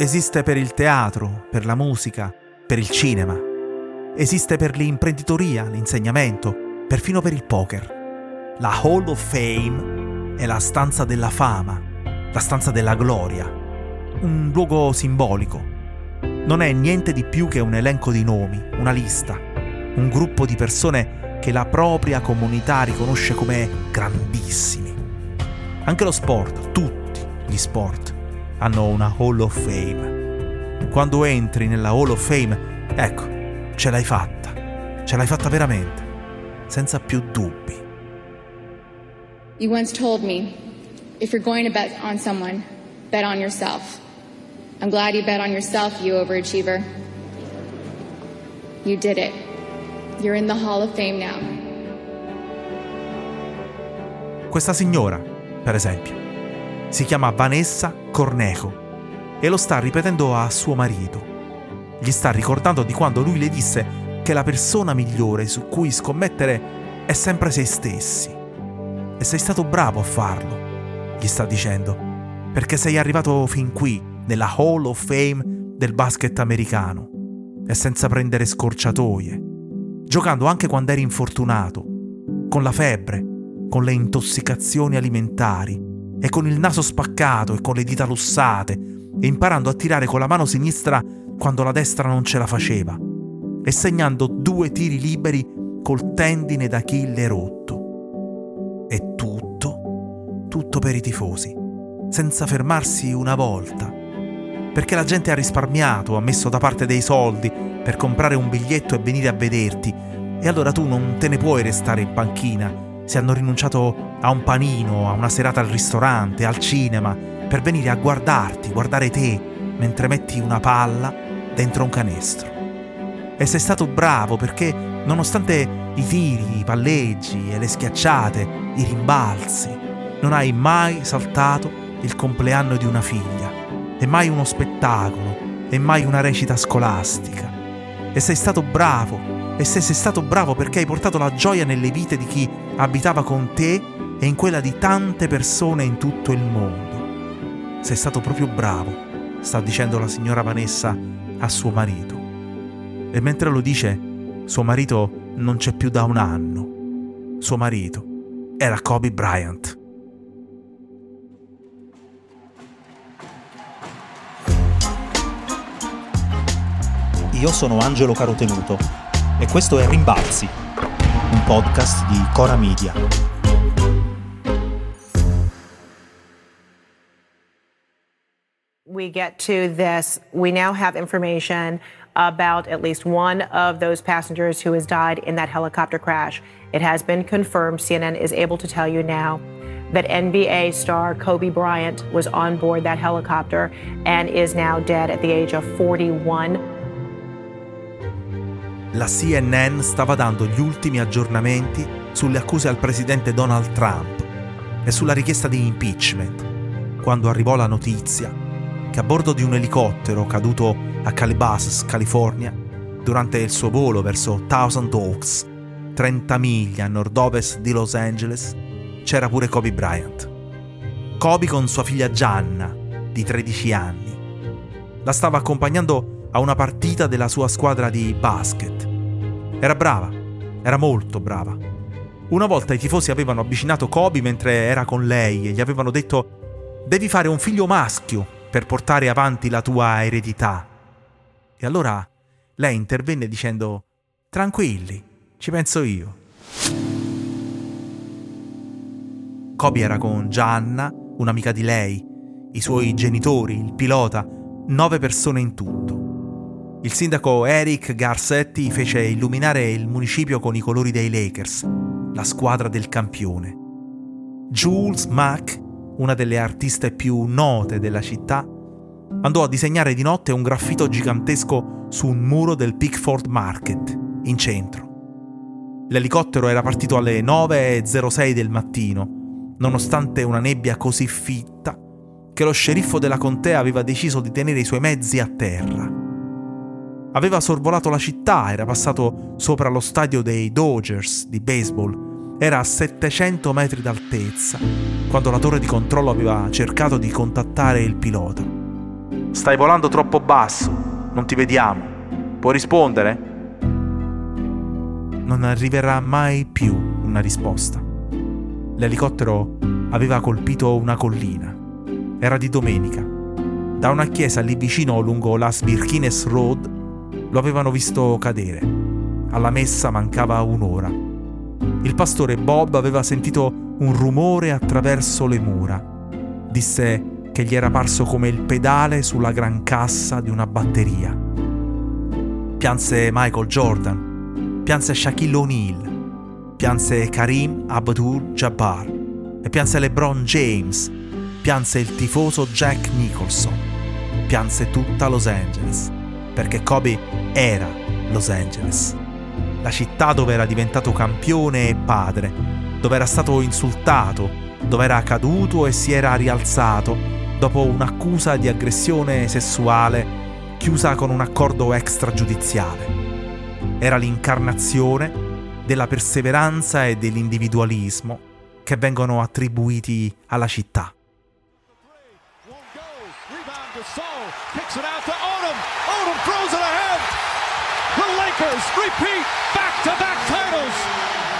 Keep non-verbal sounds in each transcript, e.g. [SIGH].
Esiste per il teatro, per la musica, per il cinema. Esiste per l'imprenditoria, l'insegnamento, perfino per il poker. La Hall of Fame è la stanza della fama, la stanza della gloria, un luogo simbolico. Non è niente di più che un elenco di nomi, una lista, un gruppo di persone che la propria comunità riconosce come grandissimi. Anche lo sport, tutti gli sport, hanno una Hall of Fame. Quando entri nella Hall of Fame, ecco, ce l'hai fatta. Ce l'hai fatta veramente, senza più dubbi. You once told me, if you're going to bet on someone, bet on yourself. I'm glad you bet on yourself, you overachiever. You did it. You're in the Hall of Fame now. Questa signora, per esempio, si chiama Vanessa Cornejo e lo sta ripetendo a suo marito. Gli sta ricordando di quando lui le disse che la persona migliore su cui scommettere è sempre se stessi. E sei stato bravo a farlo, gli sta dicendo, perché sei arrivato fin qui, nella Hall of Fame del basket americano, e senza prendere scorciatoie, giocando anche quando eri infortunato, con la febbre, con le intossicazioni alimentari, e con il naso spaccato e con le dita lussate, e imparando a tirare con la mano sinistra quando la destra non ce la faceva, e segnando due tiri liberi col tendine d'Achille rotto. E tutto, tutto per i tifosi, senza fermarsi una volta, perché la gente ha risparmiato, ha messo da parte dei soldi per comprare un biglietto e venire a vederti, e allora tu non te ne puoi restare in panchina se hanno rinunciato a un panino, a una serata al ristorante, al cinema, per venire a guardarti, guardare te, mentre metti una palla dentro un canestro. E sei stato bravo perché, nonostante i tiri, i palleggi e le schiacciate, i rimbalzi, non hai mai saltato il compleanno di una figlia, e mai uno spettacolo, e mai una recita scolastica. E sei stato bravo e se sei stato bravo perché hai portato la gioia nelle vite di chi abitava con te e in quella di tante persone in tutto il mondo. Sei stato proprio bravo, sta dicendo la signora Vanessa a suo marito. E mentre lo dice, suo marito non c'è più da un anno. Suo marito era Kobe Bryant. Io sono Angelo Carotenuto e questo è Rimbalzi, un podcast di Cora Media. We get to this, we now have information about at least one of those passengers who has died in that helicopter crash. It has been confirmed. CNN is able to tell you now that NBA star Kobe Bryant was on board that helicopter and is now dead at the age of 41. La CNN stava dando gli ultimi aggiornamenti sulle accuse al presidente Donald Trump e sulla richiesta di impeachment, quando arrivò la notizia che a bordo di un elicottero caduto a Calabasas, California, durante il suo volo verso Thousand Oaks, 30 miglia a nord-ovest di Los Angeles, c'era pure Kobe Bryant. Kobe con sua figlia Gianna, di 13 anni. La stava accompagnando a una partita della sua squadra di basket. Era brava, era molto brava. Una volta i tifosi avevano avvicinato Kobe mentre era con lei e gli avevano detto devi fare un figlio maschio per portare avanti la tua eredità. E allora lei intervenne dicendo tranquilli, ci penso io. Kobe era con Gianna, un'amica di lei, i suoi genitori, il pilota, nove persone in tutto. Il sindaco Eric Garcetti fece illuminare il municipio con i colori dei Lakers, la squadra del campione. Jules Mack, una delle artiste più note della città, andò a disegnare di notte un graffito gigantesco su un muro del Pickford Market, in centro. L'elicottero era partito alle 9.06 del mattino, nonostante una nebbia così fitta che lo sceriffo della contea aveva deciso di tenere i suoi mezzi a terra. Aveva sorvolato la città, era passato sopra lo stadio dei Dodgers di baseball, era a 700 metri d'altezza, quando la torre di controllo aveva cercato di contattare il pilota. Stai volando troppo basso, non ti vediamo. Puoi rispondere? Non arriverà mai più una risposta. L'elicottero aveva colpito una collina. Era di domenica. Da una chiesa lì vicino lungo la Sbirkines Road lo avevano visto cadere. Alla messa mancava un'ora. Il pastore Bob aveva sentito un rumore attraverso le mura. Disse che gli era parso come il pedale sulla gran cassa di una batteria. Pianse Michael Jordan, pianse Shaquille O'Neal, pianse Karim Abdul-Jabbar e pianse LeBron James, pianse il tifoso Jack Nicholson, pianse tutta Los Angeles, perché Kobe era Los Angeles, la città dove era diventato campione e padre, dove era stato insultato, dove era caduto e si era rialzato dopo un'accusa di aggressione sessuale chiusa con un accordo extragiudiziale. Era l'incarnazione della perseveranza e dell'individualismo che vengono attribuiti alla città.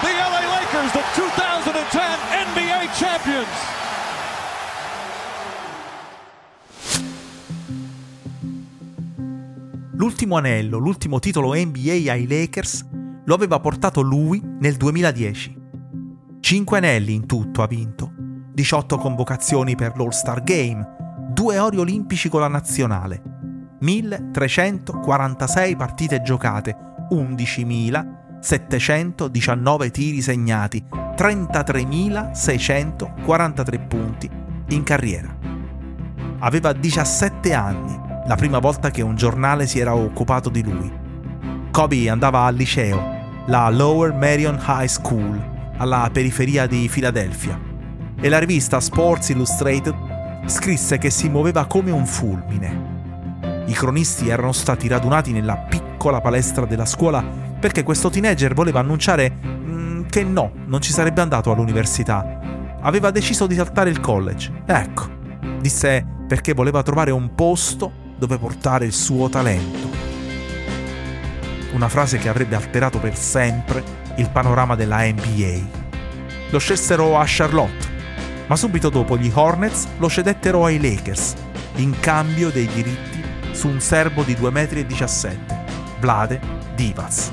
The LA Lakers, the 2010 NBA champions. L'ultimo anello, l'ultimo titolo NBA ai Lakers, lo aveva portato lui nel 2010. Cinque anelli in tutto ha vinto, 18 convocazioni per l'All-Star Game, due ori olimpici con la nazionale, 1346 partite giocate, 11.719 tiri segnati, 33.643 punti in carriera. Aveva 17 anni la prima volta che un giornale si era occupato di lui. Kobe andava al liceo, la Lower Marion High School, alla periferia di Filadelfia, e la rivista Sports Illustrated scrisse che si muoveva come un fulmine. I cronisti erano stati radunati nella piccola palestra della scuola perché questo teenager voleva annunciare mm, che no, non ci sarebbe andato all'università. Aveva deciso di saltare il college. Ecco, disse perché voleva trovare un posto dove portare il suo talento. Una frase che avrebbe alterato per sempre il panorama della NBA. Lo scelsero a Charlotte, ma subito dopo gli Hornets lo cedettero ai Lakers, in cambio dei diritti su un serbo di 2,17 m, Vlade Divas.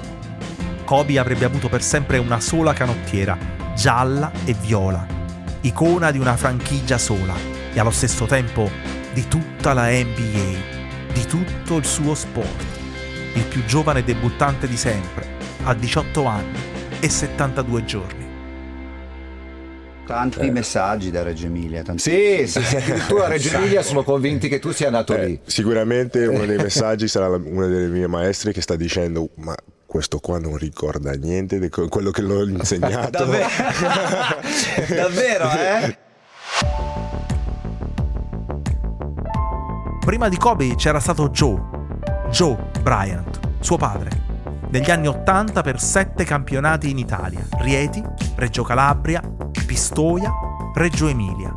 Kobe avrebbe avuto per sempre una sola canottiera, gialla e viola, icona di una franchigia sola e allo stesso tempo di tutta la NBA di tutto il suo sport. Il più giovane debuttante di sempre, a 18 anni e 72 giorni. Tanti eh. messaggi da Reggio Emilia. Tanti... Sì, sì, sì, addirittura a Reggio Emilia sono convinti che tu sia nato eh, lì. Sicuramente [LAUGHS] uno dei messaggi sarà una delle mie maestre che sta dicendo ma questo qua non ricorda niente di quello che l'ho [LAUGHS] insegnato. Davvero? [LAUGHS] Davvero, eh? Prima di Kobe c'era stato Joe, Joe Bryant, suo padre, negli anni 80 per sette campionati in Italia, Rieti, Reggio Calabria, Pistoia, Reggio Emilia.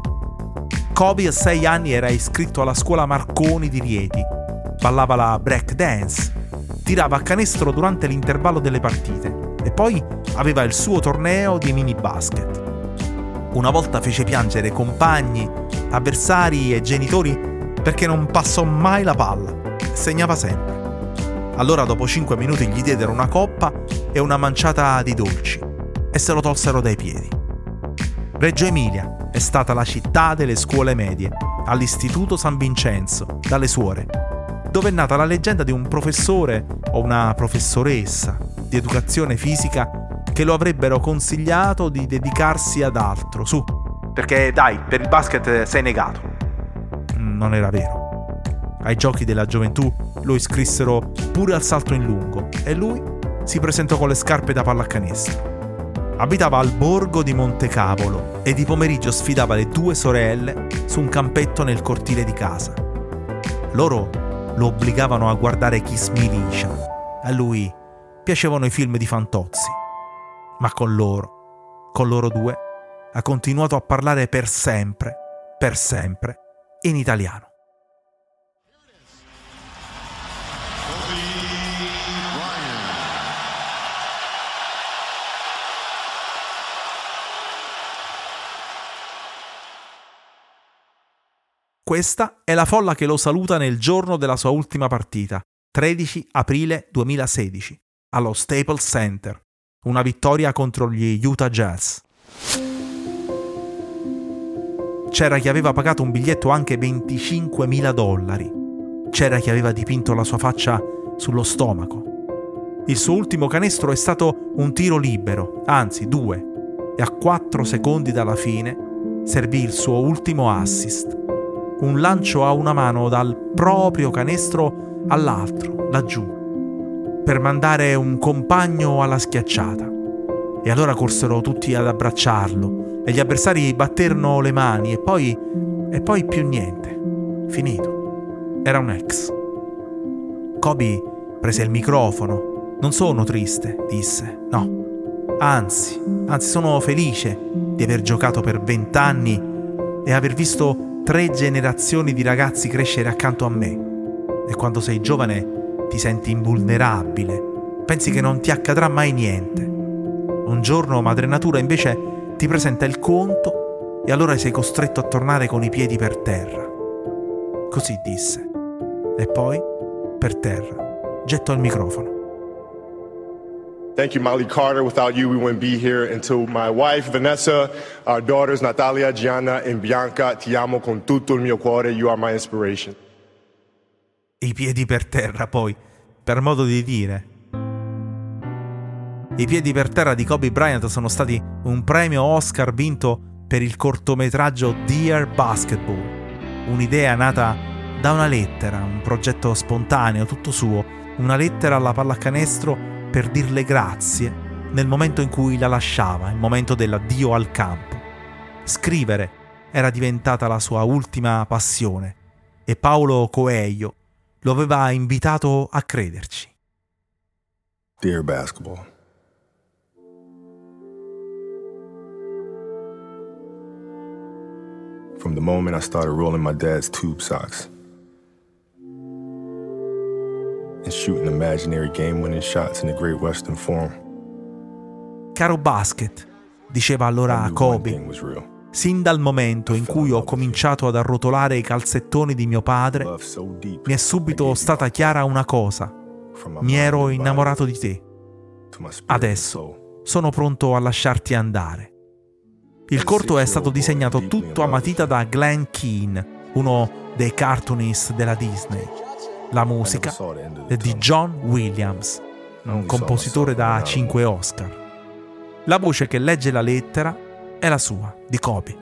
Kobe a sei anni era iscritto alla scuola Marconi di Rieti, ballava la break dance, tirava a canestro durante l'intervallo delle partite e poi aveva il suo torneo di mini basket. Una volta fece piangere compagni, avversari e genitori perché non passò mai la palla, segnava sempre. Allora dopo 5 minuti gli diedero una coppa e una manciata di dolci e se lo tolsero dai piedi. Reggio Emilia è stata la città delle scuole medie, all'Istituto San Vincenzo, dalle suore, dove è nata la leggenda di un professore o una professoressa di educazione fisica che lo avrebbero consigliato di dedicarsi ad altro, su, perché dai, per il basket sei negato non era vero. Ai giochi della gioventù lo iscrissero pure al salto in lungo e lui si presentò con le scarpe da pallacanestro. Abitava al borgo di Montecavolo e di pomeriggio sfidava le due sorelle su un campetto nel cortile di casa. Loro lo obbligavano a guardare Kiss Milicia. A lui piacevano i film di Fantozzi. Ma con loro, con loro due, ha continuato a parlare per sempre, per sempre, in italiano. Questa è la folla che lo saluta nel giorno della sua ultima partita, 13 aprile 2016, allo Staples Center, una vittoria contro gli Utah Jazz. C'era chi aveva pagato un biglietto anche 25.000 dollari. C'era chi aveva dipinto la sua faccia sullo stomaco. Il suo ultimo canestro è stato un tiro libero, anzi due, e a 4 secondi dalla fine servì il suo ultimo assist un lancio a una mano dal proprio canestro all'altro, laggiù, per mandare un compagno alla schiacciata. E allora corsero tutti ad abbracciarlo e gli avversari batterono le mani e poi... e poi più niente. Finito. Era un ex. Kobe prese il microfono. Non sono triste, disse. No. Anzi, anzi sono felice di aver giocato per vent'anni e aver visto tre generazioni di ragazzi crescere accanto a me. E quando sei giovane ti senti invulnerabile, pensi che non ti accadrà mai niente. Un giorno Madre Natura invece ti presenta il conto e allora sei costretto a tornare con i piedi per terra. Così disse. E poi, per terra, gettò il microfono. Thank you, Molly Carter. Without you, we wouldn't be here. And to my wife, Vanessa, our daughters, Natalia, Gianna, and Bianca, ti amo con tutto il mio cuore. You are my inspiration. I piedi per terra, poi, per modo di dire. I piedi per terra di Kobe Bryant sono stati un premio Oscar vinto per il cortometraggio Dear Basketball, un'idea nata da una lettera, un progetto spontaneo, tutto suo, una lettera alla pallacanestro per dirle grazie nel momento in cui la lasciava, il momento dell'addio al campo. Scrivere era diventata la sua ultima passione e Paolo Coelho lo aveva invitato a crederci. Dear basketball. From the moment I started rolling my dad's tube socks and shooting imaginary game-winning shots in the Great Western Forum. Caro basket, diceva allora Kobe, sin dal momento in cui ho cominciato ad arrotolare i calzettoni di mio padre, mi è subito stata chiara una cosa. Mi ero innamorato di te. Adesso sono pronto a lasciarti andare. Il corto è stato disegnato tutto a matita da Glenn Keane, uno dei cartoonist della Disney. La musica è di John Williams, un compositore da 5 Oscar. La voce che legge la lettera è la sua, di Kobe,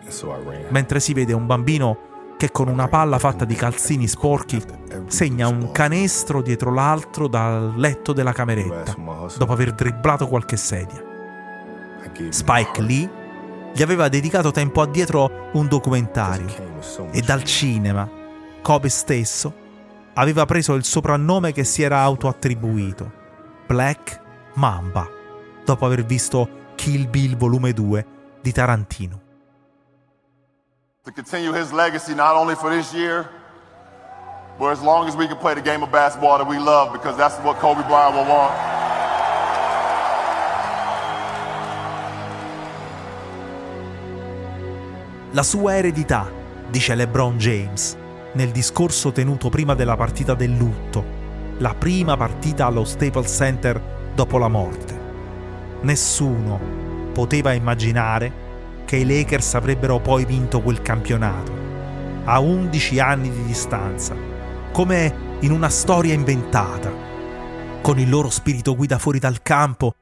mentre si vede un bambino che con una palla fatta di calzini sporchi segna un canestro dietro l'altro dal letto della cameretta, dopo aver dribblato qualche sedia. Spike Lee gli aveva dedicato tempo addietro un documentario e dal cinema. Kobe stesso aveva preso il soprannome che si era autoattribuito, Black Mamba, dopo aver visto Kill Bill volume 2 di Tarantino. To continue his legacy not only for this year, but as long as we can play the game of basketball that we love, because that's what Kobe Bryant will want. La sua eredità, dice LeBron James, nel discorso tenuto prima della partita del lutto, la prima partita allo Staples Center dopo la morte. Nessuno poteva immaginare che i Lakers avrebbero poi vinto quel campionato, a 11 anni di distanza, come in una storia inventata, con il loro spirito guida fuori dal campo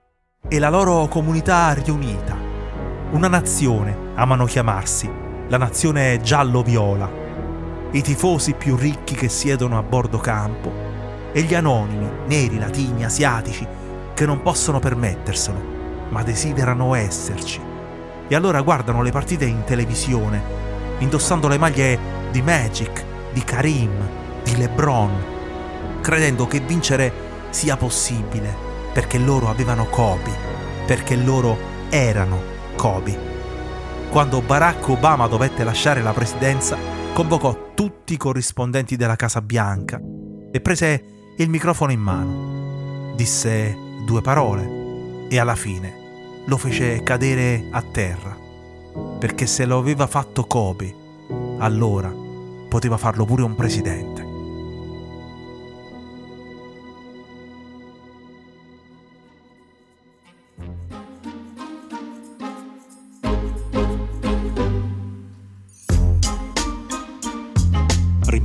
e la loro comunità riunita. Una nazione, amano chiamarsi, la nazione giallo-viola, i tifosi più ricchi che siedono a bordo campo e gli anonimi, neri, latini, asiatici, che non possono permetterselo, ma desiderano esserci. E allora guardano le partite in televisione, indossando le maglie di Magic, di Karim, di LeBron, credendo che vincere sia possibile, perché loro avevano Kobe, perché loro erano Kobe. Quando Barack Obama dovette lasciare la presidenza, convocò tutti i corrispondenti della Casa Bianca e prese il microfono in mano. Disse due parole e alla fine lo fece cadere a terra, perché se lo aveva fatto Kobe, allora poteva farlo pure un presidente.